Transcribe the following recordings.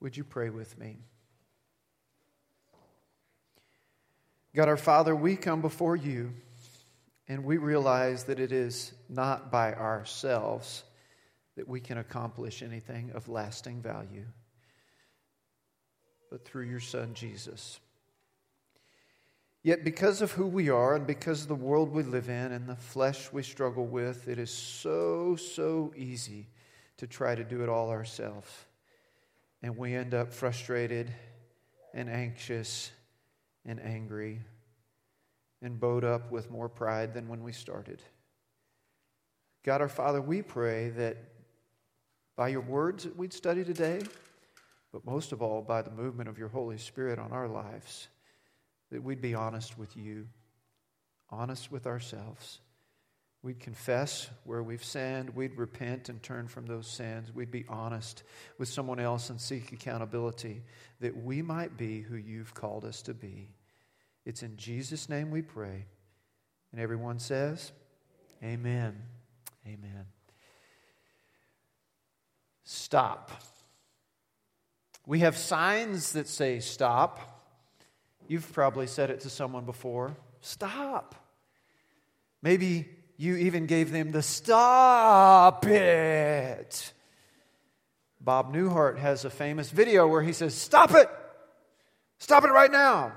Would you pray with me? God our Father, we come before you and we realize that it is not by ourselves that we can accomplish anything of lasting value, but through your Son, Jesus. Yet, because of who we are and because of the world we live in and the flesh we struggle with, it is so, so easy to try to do it all ourselves. And we end up frustrated and anxious and angry and bowed up with more pride than when we started. God our Father, we pray that by your words that we'd study today, but most of all by the movement of your Holy Spirit on our lives, that we'd be honest with you, honest with ourselves. We'd confess where we've sinned. We'd repent and turn from those sins. We'd be honest with someone else and seek accountability that we might be who you've called us to be. It's in Jesus' name we pray. And everyone says, Amen. Amen. Stop. We have signs that say stop. You've probably said it to someone before. Stop. Maybe you even gave them the stop it. Bob Newhart has a famous video where he says, Stop it! Stop it right now!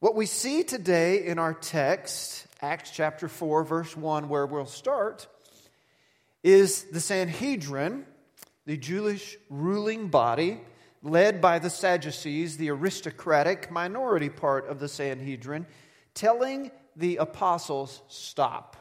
What we see today in our text, Acts chapter 4, verse 1, where we'll start, is the Sanhedrin, the Jewish ruling body led by the Sadducees, the aristocratic minority part of the Sanhedrin, telling the apostles, Stop.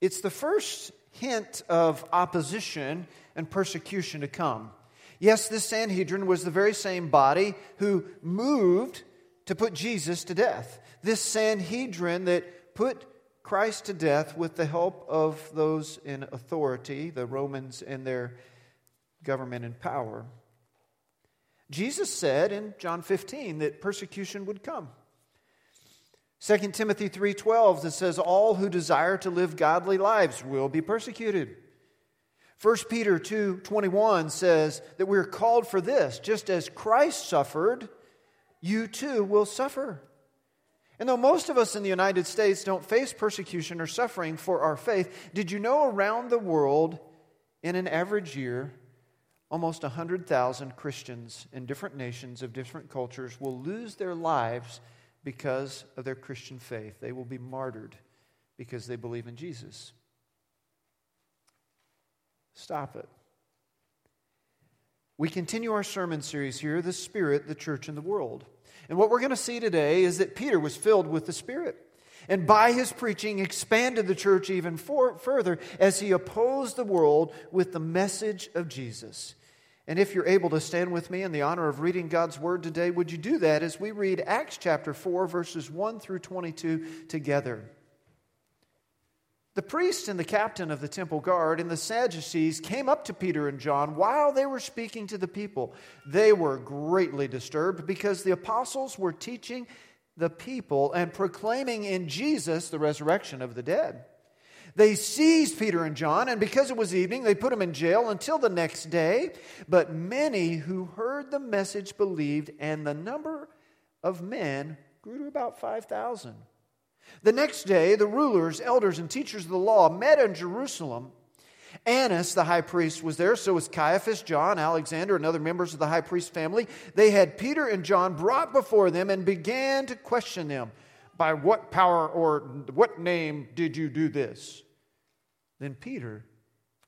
It's the first hint of opposition and persecution to come. Yes, this Sanhedrin was the very same body who moved to put Jesus to death. This Sanhedrin that put Christ to death with the help of those in authority, the Romans and their government and power. Jesus said in John 15 that persecution would come. 2 Timothy 3:12 that says all who desire to live godly lives will be persecuted. 1 Peter 2:21 says that we're called for this just as Christ suffered you too will suffer. And though most of us in the United States don't face persecution or suffering for our faith, did you know around the world in an average year almost 100,000 Christians in different nations of different cultures will lose their lives because of their Christian faith. They will be martyred because they believe in Jesus. Stop it. We continue our sermon series here, The Spirit, the Church, and the World. And what we're going to see today is that Peter was filled with the Spirit. And by his preaching, expanded the church even for, further as he opposed the world with the message of Jesus. And if you're able to stand with me in the honor of reading God's word today, would you do that as we read Acts chapter 4, verses 1 through 22 together? The priest and the captain of the temple guard and the Sadducees came up to Peter and John while they were speaking to the people. They were greatly disturbed because the apostles were teaching the people and proclaiming in Jesus the resurrection of the dead. They seized Peter and John, and because it was evening, they put them in jail until the next day. But many who heard the message believed, and the number of men grew to about 5,000. The next day, the rulers, elders, and teachers of the law met in Jerusalem. Annas, the high priest, was there. So was Caiaphas, John, Alexander, and other members of the high priest family. They had Peter and John brought before them and began to question them. By what power or what name did you do this? Then Peter,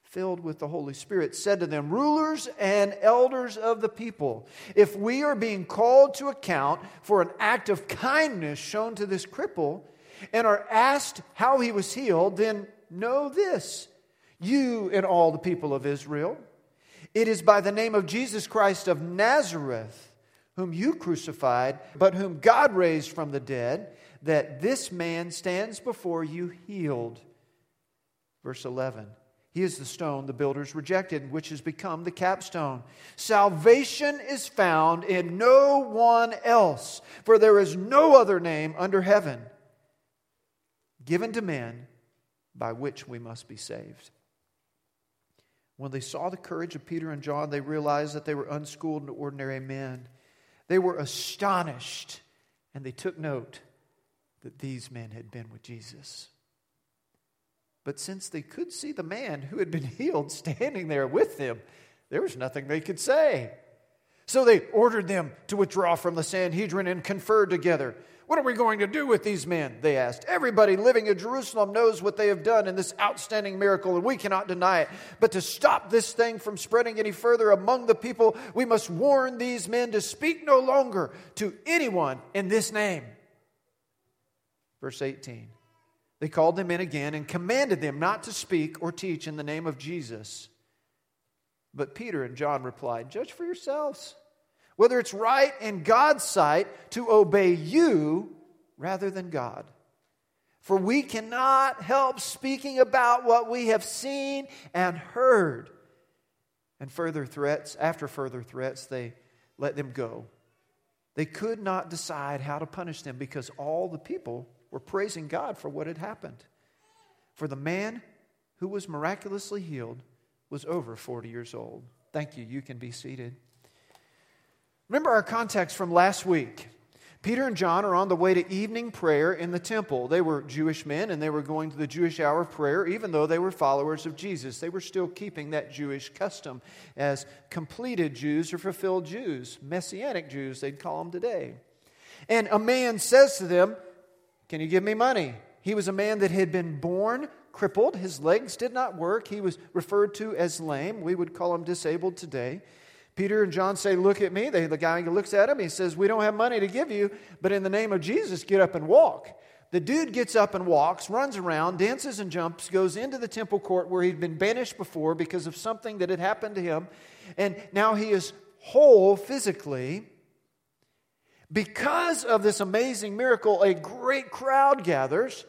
filled with the Holy Spirit, said to them, Rulers and elders of the people, if we are being called to account for an act of kindness shown to this cripple and are asked how he was healed, then know this, you and all the people of Israel. It is by the name of Jesus Christ of Nazareth, whom you crucified, but whom God raised from the dead, that this man stands before you healed. Verse 11. He is the stone the builders rejected, which has become the capstone. Salvation is found in no one else, for there is no other name under heaven given to men by which we must be saved. When they saw the courage of Peter and John, they realized that they were unschooled and ordinary men. They were astonished, and they took note that these men had been with Jesus. But since they could see the man who had been healed standing there with them, there was nothing they could say. So they ordered them to withdraw from the Sanhedrin and conferred together. What are we going to do with these men? They asked. Everybody living in Jerusalem knows what they have done in this outstanding miracle, and we cannot deny it. But to stop this thing from spreading any further among the people, we must warn these men to speak no longer to anyone in this name. Verse 18 They called them in again and commanded them not to speak or teach in the name of Jesus. But Peter and John replied, Judge for yourselves whether it's right in God's sight to obey you rather than God. For we cannot help speaking about what we have seen and heard. And further threats, after further threats, they let them go. They could not decide how to punish them because all the people were praising God for what had happened. For the man who was miraculously healed was over 40 years old. Thank you. You can be seated. Remember our context from last week. Peter and John are on the way to evening prayer in the temple. They were Jewish men and they were going to the Jewish hour of prayer, even though they were followers of Jesus. They were still keeping that Jewish custom as completed Jews or fulfilled Jews, Messianic Jews, they'd call them today. And a man says to them, Can you give me money? He was a man that had been born crippled. His legs did not work. He was referred to as lame. We would call him disabled today. Peter and John say, Look at me. They, the guy looks at him. He says, We don't have money to give you, but in the name of Jesus, get up and walk. The dude gets up and walks, runs around, dances and jumps, goes into the temple court where he'd been banished before because of something that had happened to him. And now he is whole physically. Because of this amazing miracle, a great crowd gathers.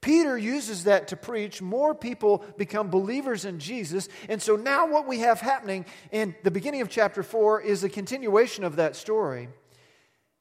Peter uses that to preach. More people become believers in Jesus. And so now, what we have happening in the beginning of chapter 4 is a continuation of that story.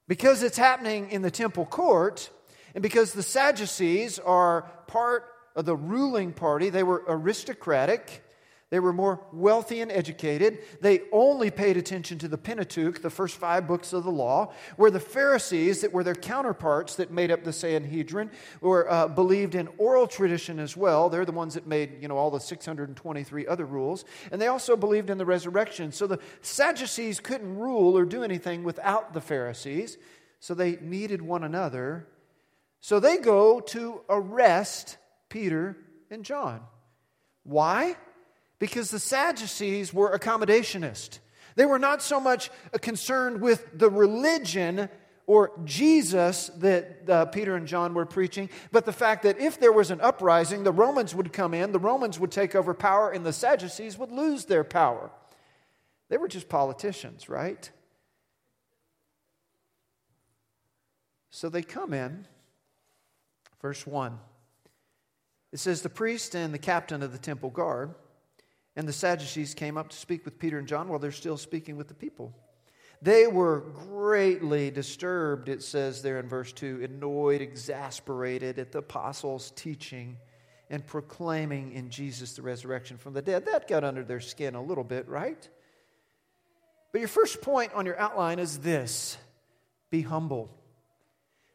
Because it's happening in the temple court, and because the Sadducees are part of the ruling party, they were aristocratic. They were more wealthy and educated. They only paid attention to the Pentateuch, the first five books of the law, where the Pharisees, that were their counterparts that made up the Sanhedrin, were uh, believed in oral tradition as well. They're the ones that made you know all the 623 other rules, and they also believed in the resurrection. So the Sadducees couldn't rule or do anything without the Pharisees, so they needed one another. So they go to arrest Peter and John. Why? Because the Sadducees were accommodationist. They were not so much concerned with the religion or Jesus that uh, Peter and John were preaching, but the fact that if there was an uprising, the Romans would come in, the Romans would take over power, and the Sadducees would lose their power. They were just politicians, right? So they come in. Verse 1. It says, The priest and the captain of the temple guard and the Sadducees came up to speak with Peter and John while they're still speaking with the people. They were greatly disturbed, it says there in verse 2, annoyed, exasperated at the apostles' teaching and proclaiming in Jesus the resurrection from the dead. That got under their skin a little bit, right? But your first point on your outline is this be humble.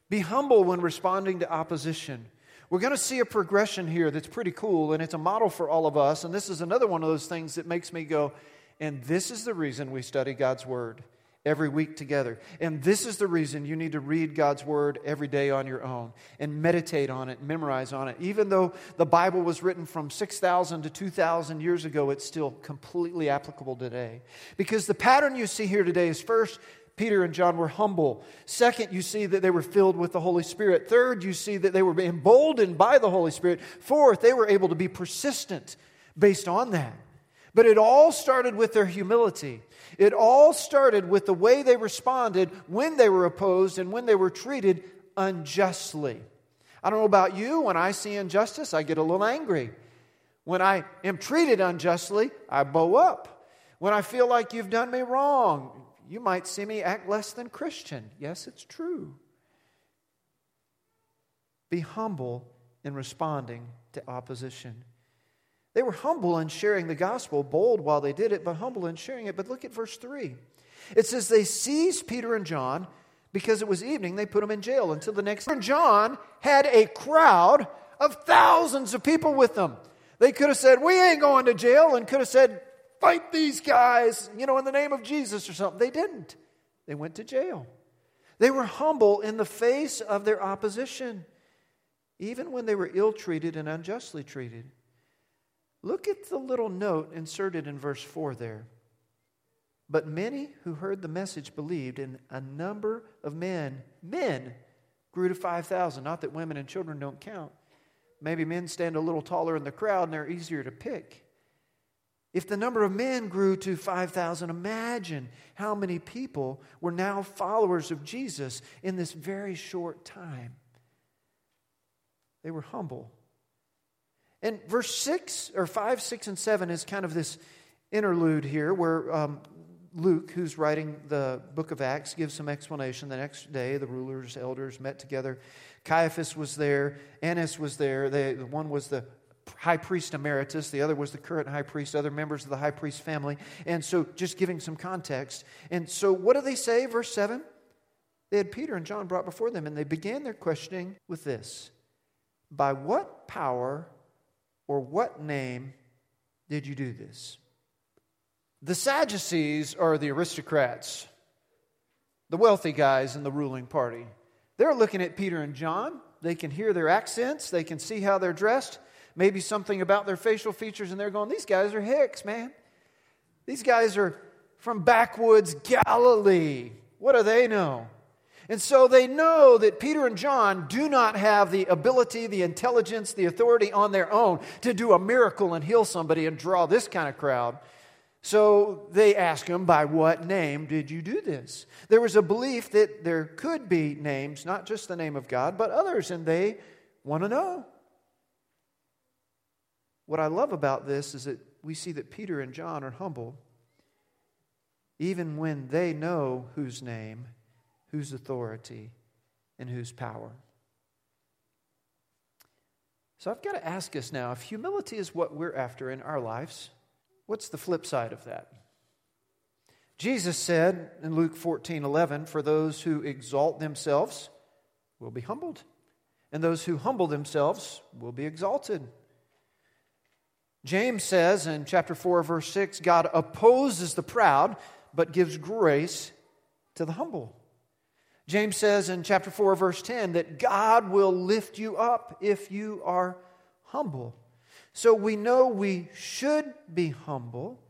Be humble when responding to opposition. We're going to see a progression here that's pretty cool, and it's a model for all of us. And this is another one of those things that makes me go, and this is the reason we study God's Word every week together. And this is the reason you need to read God's Word every day on your own and meditate on it, memorize on it. Even though the Bible was written from 6,000 to 2,000 years ago, it's still completely applicable today. Because the pattern you see here today is first, Peter and John were humble. Second, you see that they were filled with the Holy Spirit. Third, you see that they were emboldened by the Holy Spirit. Fourth, they were able to be persistent based on that. But it all started with their humility. It all started with the way they responded when they were opposed and when they were treated unjustly. I don't know about you, when I see injustice, I get a little angry. When I am treated unjustly, I bow up. When I feel like you've done me wrong, you might see me act less than Christian. Yes, it's true. Be humble in responding to opposition. They were humble in sharing the gospel, bold while they did it, but humble in sharing it. But look at verse 3. It says, They seized Peter and John because it was evening, they put them in jail until the next day. John had a crowd of thousands of people with them. They could have said, We ain't going to jail, and could have said, Fight these guys, you know, in the name of Jesus or something. They didn't. They went to jail. They were humble in the face of their opposition, even when they were ill treated and unjustly treated. Look at the little note inserted in verse 4 there. But many who heard the message believed, and a number of men, men, grew to 5,000. Not that women and children don't count. Maybe men stand a little taller in the crowd and they're easier to pick. If the number of men grew to 5,000, imagine how many people were now followers of Jesus in this very short time. They were humble. And verse 6, or 5, 6, and 7 is kind of this interlude here where um, Luke, who's writing the book of Acts, gives some explanation. The next day, the rulers, elders met together. Caiaphas was there, Annas was there. They, one was the high priest emeritus, the other was the current high priest, other members of the high priest family. And so, just giving some context. And so, what do they say, verse 7? They had Peter and John brought before them, and they began their questioning with this By what power or what name did you do this? The Sadducees are the aristocrats, the wealthy guys in the ruling party. They're looking at Peter and John. They can hear their accents, they can see how they're dressed, maybe something about their facial features, and they're going, These guys are hicks, man. These guys are from backwoods Galilee. What do they know? And so they know that Peter and John do not have the ability, the intelligence, the authority on their own to do a miracle and heal somebody and draw this kind of crowd. So they ask him, By what name did you do this? There was a belief that there could be names, not just the name of God, but others, and they want to know. What I love about this is that we see that Peter and John are humble, even when they know whose name, whose authority, and whose power. So I've got to ask us now if humility is what we're after in our lives What's the flip side of that? Jesus said in Luke 14 11, For those who exalt themselves will be humbled, and those who humble themselves will be exalted. James says in chapter 4, verse 6, God opposes the proud, but gives grace to the humble. James says in chapter 4, verse 10, that God will lift you up if you are humble. So we know we should be humble.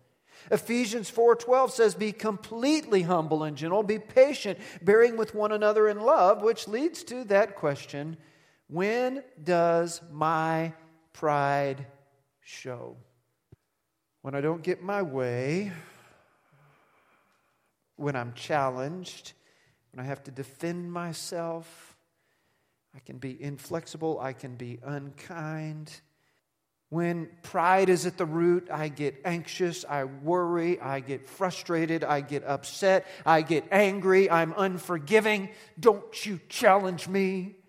Ephesians 4:12 says be completely humble and gentle, be patient, bearing with one another in love, which leads to that question, when does my pride show? When I don't get my way, when I'm challenged, when I have to defend myself, I can be inflexible, I can be unkind. When pride is at the root, I get anxious, I worry, I get frustrated, I get upset, I get angry, I'm unforgiving. Don't you challenge me.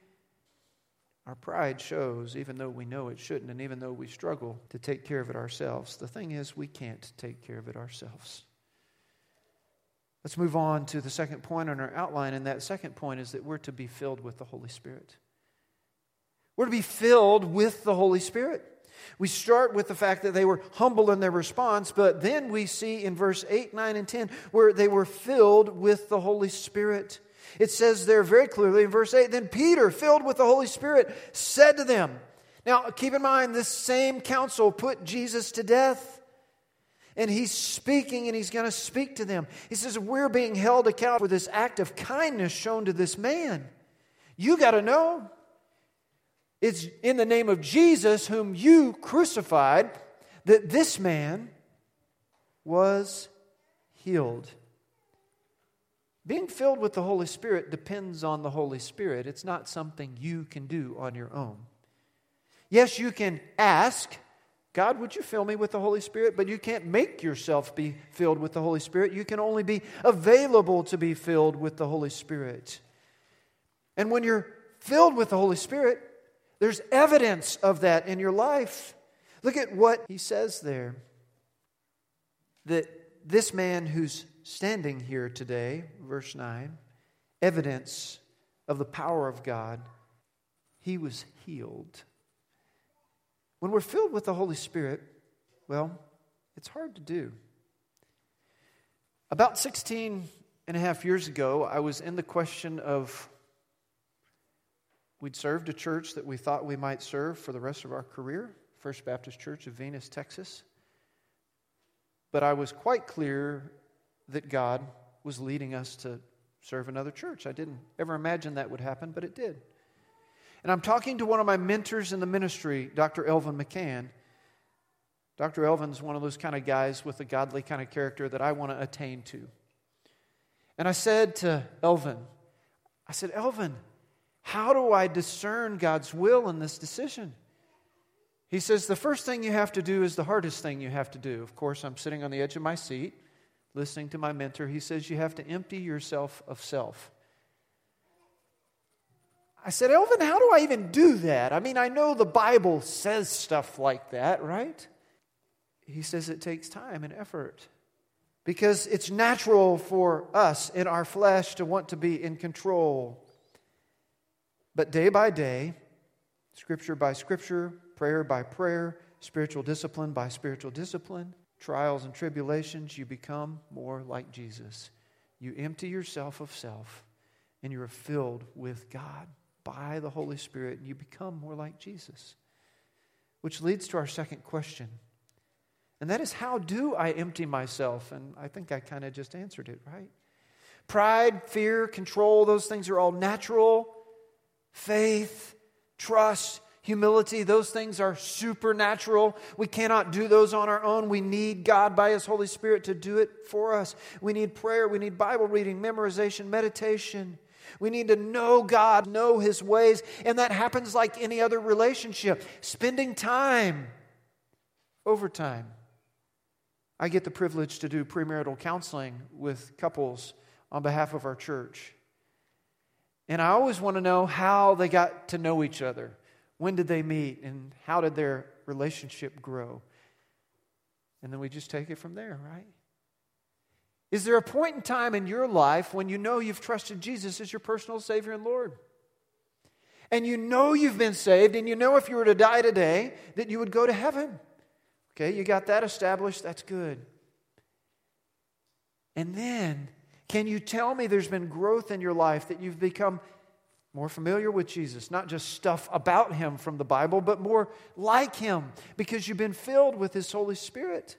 Our pride shows, even though we know it shouldn't, and even though we struggle to take care of it ourselves. The thing is, we can't take care of it ourselves. Let's move on to the second point on our outline, and that second point is that we're to be filled with the Holy Spirit. We're to be filled with the Holy Spirit. We start with the fact that they were humble in their response, but then we see in verse 8, 9, and 10 where they were filled with the Holy Spirit. It says there very clearly in verse 8 Then Peter, filled with the Holy Spirit, said to them, Now keep in mind, this same council put Jesus to death. And he's speaking and he's going to speak to them. He says, We're being held accountable for this act of kindness shown to this man. You got to know. It's in the name of Jesus, whom you crucified, that this man was healed. Being filled with the Holy Spirit depends on the Holy Spirit. It's not something you can do on your own. Yes, you can ask, God, would you fill me with the Holy Spirit? But you can't make yourself be filled with the Holy Spirit. You can only be available to be filled with the Holy Spirit. And when you're filled with the Holy Spirit, there's evidence of that in your life. Look at what he says there. That this man who's standing here today, verse 9, evidence of the power of God, he was healed. When we're filled with the Holy Spirit, well, it's hard to do. About 16 and a half years ago, I was in the question of we'd served a church that we thought we might serve for the rest of our career, First Baptist Church of Venus, Texas. But I was quite clear that God was leading us to serve another church. I didn't ever imagine that would happen, but it did. And I'm talking to one of my mentors in the ministry, Dr. Elvin McCann. Dr. Elvin's one of those kind of guys with a godly kind of character that I want to attain to. And I said to Elvin, I said, Elvin, how do I discern God's will in this decision? He says, the first thing you have to do is the hardest thing you have to do. Of course, I'm sitting on the edge of my seat listening to my mentor. He says, you have to empty yourself of self. I said, Elvin, how do I even do that? I mean, I know the Bible says stuff like that, right? He says it takes time and effort because it's natural for us in our flesh to want to be in control. But day by day, scripture by scripture, prayer by prayer, spiritual discipline by spiritual discipline, trials and tribulations, you become more like Jesus. You empty yourself of self and you are filled with God by the Holy Spirit, and you become more like Jesus. Which leads to our second question. And that is, how do I empty myself? And I think I kind of just answered it, right? Pride, fear, control, those things are all natural. Faith, trust, humility, those things are supernatural. We cannot do those on our own. We need God by His Holy Spirit to do it for us. We need prayer, we need Bible reading, memorization, meditation. We need to know God, know His ways, and that happens like any other relationship. Spending time over time. I get the privilege to do premarital counseling with couples on behalf of our church. And I always want to know how they got to know each other. When did they meet? And how did their relationship grow? And then we just take it from there, right? Is there a point in time in your life when you know you've trusted Jesus as your personal Savior and Lord? And you know you've been saved, and you know if you were to die today that you would go to heaven. Okay, you got that established, that's good. And then, can you tell me there's been growth in your life that you've become more familiar with Jesus? Not just stuff about Him from the Bible, but more like Him because you've been filled with His Holy Spirit.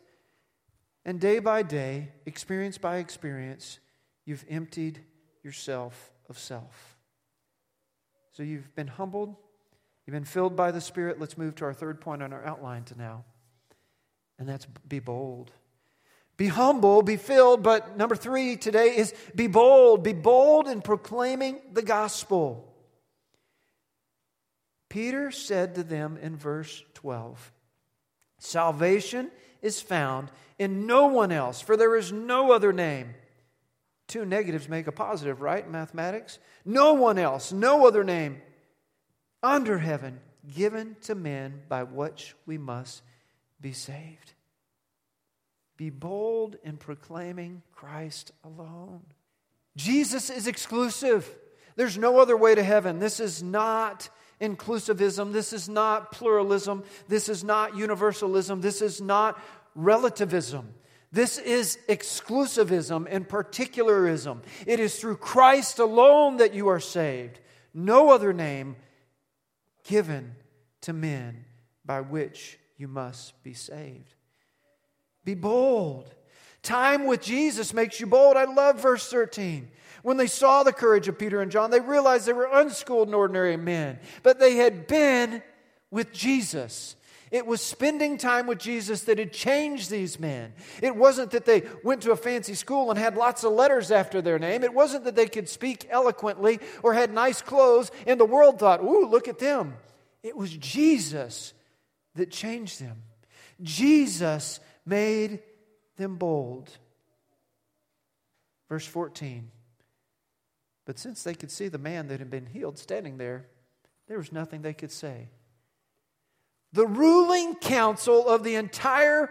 And day by day, experience by experience, you've emptied yourself of self. So you've been humbled, you've been filled by the Spirit. Let's move to our third point on our outline to now, and that's be bold. Be humble, be filled, but number three today is be bold. Be bold in proclaiming the gospel. Peter said to them in verse 12 Salvation is found in no one else, for there is no other name. Two negatives make a positive, right? Mathematics. No one else, no other name under heaven given to men by which we must be saved. Be bold in proclaiming Christ alone. Jesus is exclusive. There's no other way to heaven. This is not inclusivism. This is not pluralism. This is not universalism. This is not relativism. This is exclusivism and particularism. It is through Christ alone that you are saved. No other name given to men by which you must be saved. Be bold. Time with Jesus makes you bold. I love verse 13. When they saw the courage of Peter and John, they realized they were unschooled and ordinary men, but they had been with Jesus. It was spending time with Jesus that had changed these men. It wasn't that they went to a fancy school and had lots of letters after their name. It wasn't that they could speak eloquently or had nice clothes and the world thought, ooh, look at them. It was Jesus that changed them. Jesus made them bold. Verse 14. But since they could see the man that had been healed standing there, there was nothing they could say. the ruling council of the entire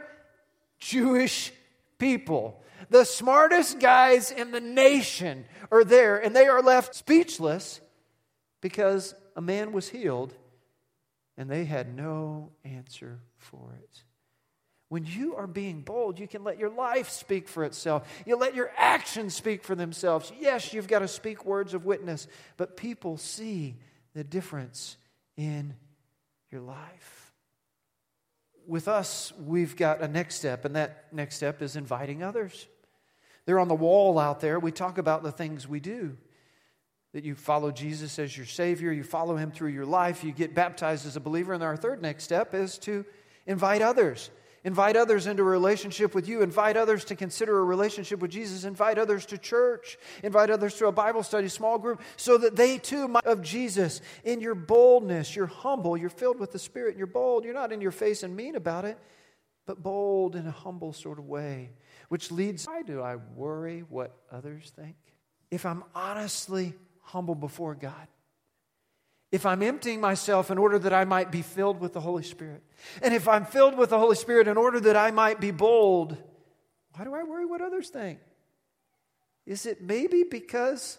Jewish people. The smartest guys in the nation are there, and they are left speechless because a man was healed and they had no answer for it. When you are being bold, you can let your life speak for itself. You let your actions speak for themselves. Yes, you've got to speak words of witness, but people see the difference in your life. With us, we've got a next step, and that next step is inviting others. They're on the wall out there. We talk about the things we do that you follow Jesus as your Savior, you follow Him through your life, you get baptized as a believer. And our third next step is to invite others. Invite others into a relationship with you. Invite others to consider a relationship with Jesus. Invite others to church. Invite others to a Bible study, small group, so that they too might of Jesus. In your boldness, you're humble, you're filled with the Spirit, you're bold. You're not in your face and mean about it, but bold in a humble sort of way, which leads. Why do I worry what others think? If I'm honestly humble before God, if I'm emptying myself in order that I might be filled with the Holy Spirit, and if I'm filled with the Holy Spirit in order that I might be bold, why do I worry what others think? Is it maybe because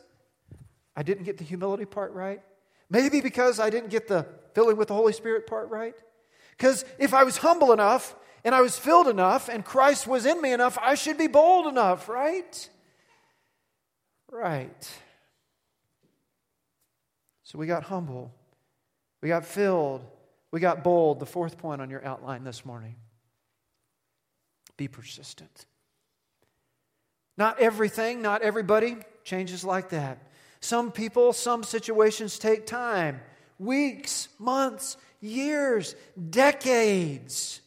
I didn't get the humility part right? Maybe because I didn't get the filling with the Holy Spirit part right? Because if I was humble enough and I was filled enough and Christ was in me enough, I should be bold enough, right? Right. So we got humble, we got filled, we got bold. The fourth point on your outline this morning be persistent. Not everything, not everybody changes like that. Some people, some situations take time weeks, months, years, decades.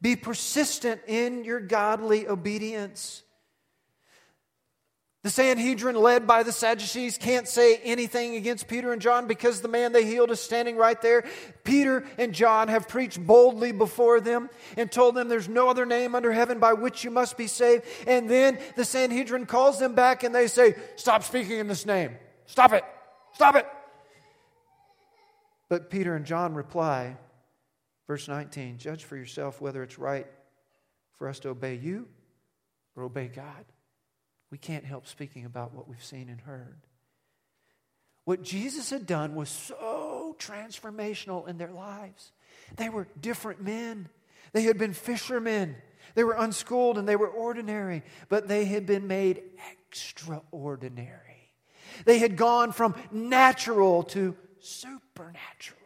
Be persistent in your godly obedience. The Sanhedrin, led by the Sadducees, can't say anything against Peter and John because the man they healed is standing right there. Peter and John have preached boldly before them and told them there's no other name under heaven by which you must be saved. And then the Sanhedrin calls them back and they say, Stop speaking in this name. Stop it. Stop it. But Peter and John reply, verse 19 Judge for yourself whether it's right for us to obey you or obey God we can't help speaking about what we've seen and heard. What Jesus had done was so transformational in their lives. They were different men. They had been fishermen. They were unschooled and they were ordinary, but they had been made extraordinary. They had gone from natural to supernatural.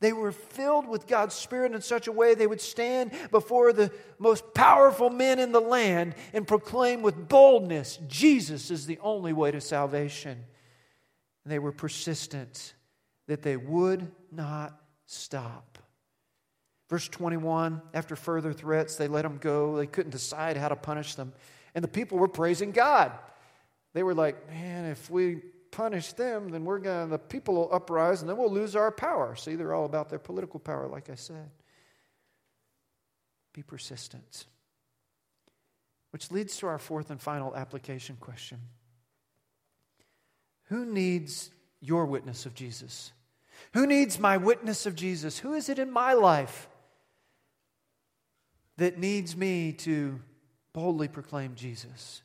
They were filled with God's Spirit in such a way they would stand before the most powerful men in the land and proclaim with boldness Jesus is the only way to salvation. And they were persistent that they would not stop. Verse 21 after further threats, they let them go. They couldn't decide how to punish them. And the people were praising God. They were like, man, if we punish them, then we're going to, the people will uprise and then we'll lose our power. See, they're all about their political power, like I said. Be persistent. Which leads to our fourth and final application question Who needs your witness of Jesus? Who needs my witness of Jesus? Who is it in my life that needs me to boldly proclaim Jesus?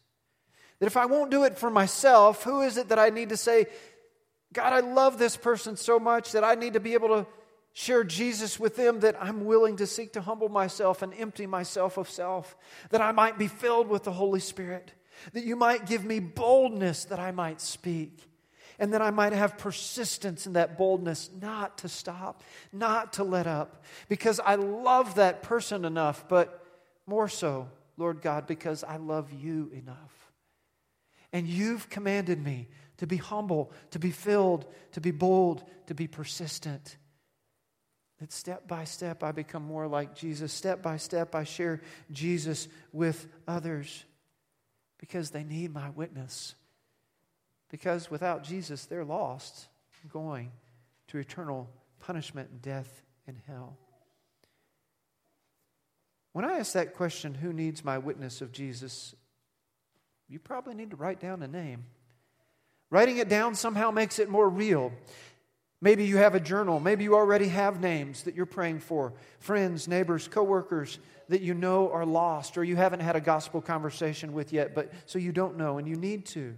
That if I won't do it for myself, who is it that I need to say, God, I love this person so much that I need to be able to share Jesus with them, that I'm willing to seek to humble myself and empty myself of self, that I might be filled with the Holy Spirit, that you might give me boldness that I might speak, and that I might have persistence in that boldness, not to stop, not to let up, because I love that person enough, but more so, Lord God, because I love you enough. And you've commanded me to be humble, to be filled, to be bold, to be persistent. That step by step I become more like Jesus. Step by step I share Jesus with others because they need my witness. Because without Jesus, they're lost, going to eternal punishment death and hell. When I ask that question, who needs my witness of Jesus? You probably need to write down a name. Writing it down somehow makes it more real. Maybe you have a journal. Maybe you already have names that you're praying for friends, neighbors, coworkers that you know are lost or you haven't had a gospel conversation with yet, but so you don't know and you need to.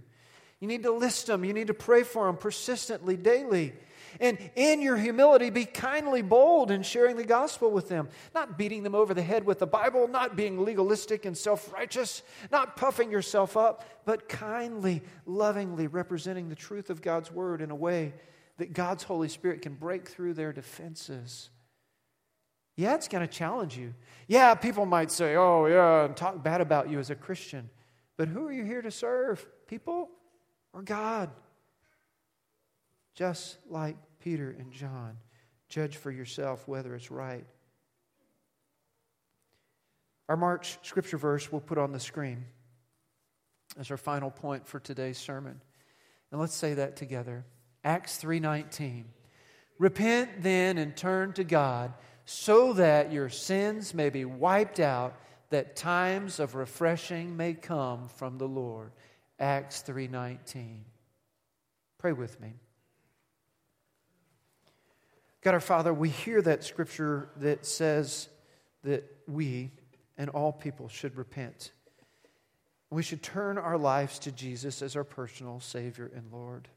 You need to list them. You need to pray for them persistently, daily. And in your humility, be kindly bold in sharing the gospel with them, not beating them over the head with the Bible, not being legalistic and self righteous, not puffing yourself up, but kindly, lovingly representing the truth of God's word in a way that God's Holy Spirit can break through their defenses. Yeah, it's going to challenge you. Yeah, people might say, oh, yeah, and talk bad about you as a Christian. But who are you here to serve? People or God? Just like Peter and John, judge for yourself whether it's right. Our March scripture verse we'll put on the screen as our final point for today's sermon. And let's say that together. Acts 3:19. Repent then and turn to God so that your sins may be wiped out that times of refreshing may come from the Lord. Acts 3:19. Pray with me. God our Father, we hear that scripture that says that we and all people should repent. We should turn our lives to Jesus as our personal Savior and Lord.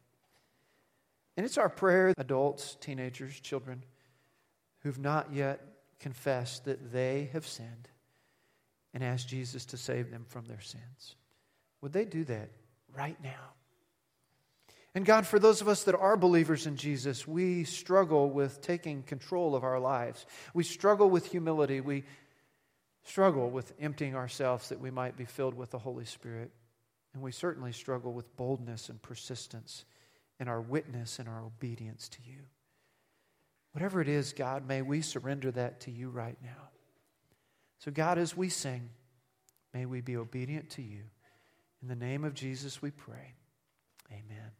And it's our prayer, adults, teenagers, children, who've not yet confessed that they have sinned and asked Jesus to save them from their sins. Would they do that right now? And God, for those of us that are believers in Jesus, we struggle with taking control of our lives. We struggle with humility. We struggle with emptying ourselves that we might be filled with the Holy Spirit. And we certainly struggle with boldness and persistence in our witness and our obedience to you. Whatever it is, God, may we surrender that to you right now. So, God, as we sing, may we be obedient to you. In the name of Jesus, we pray. Amen.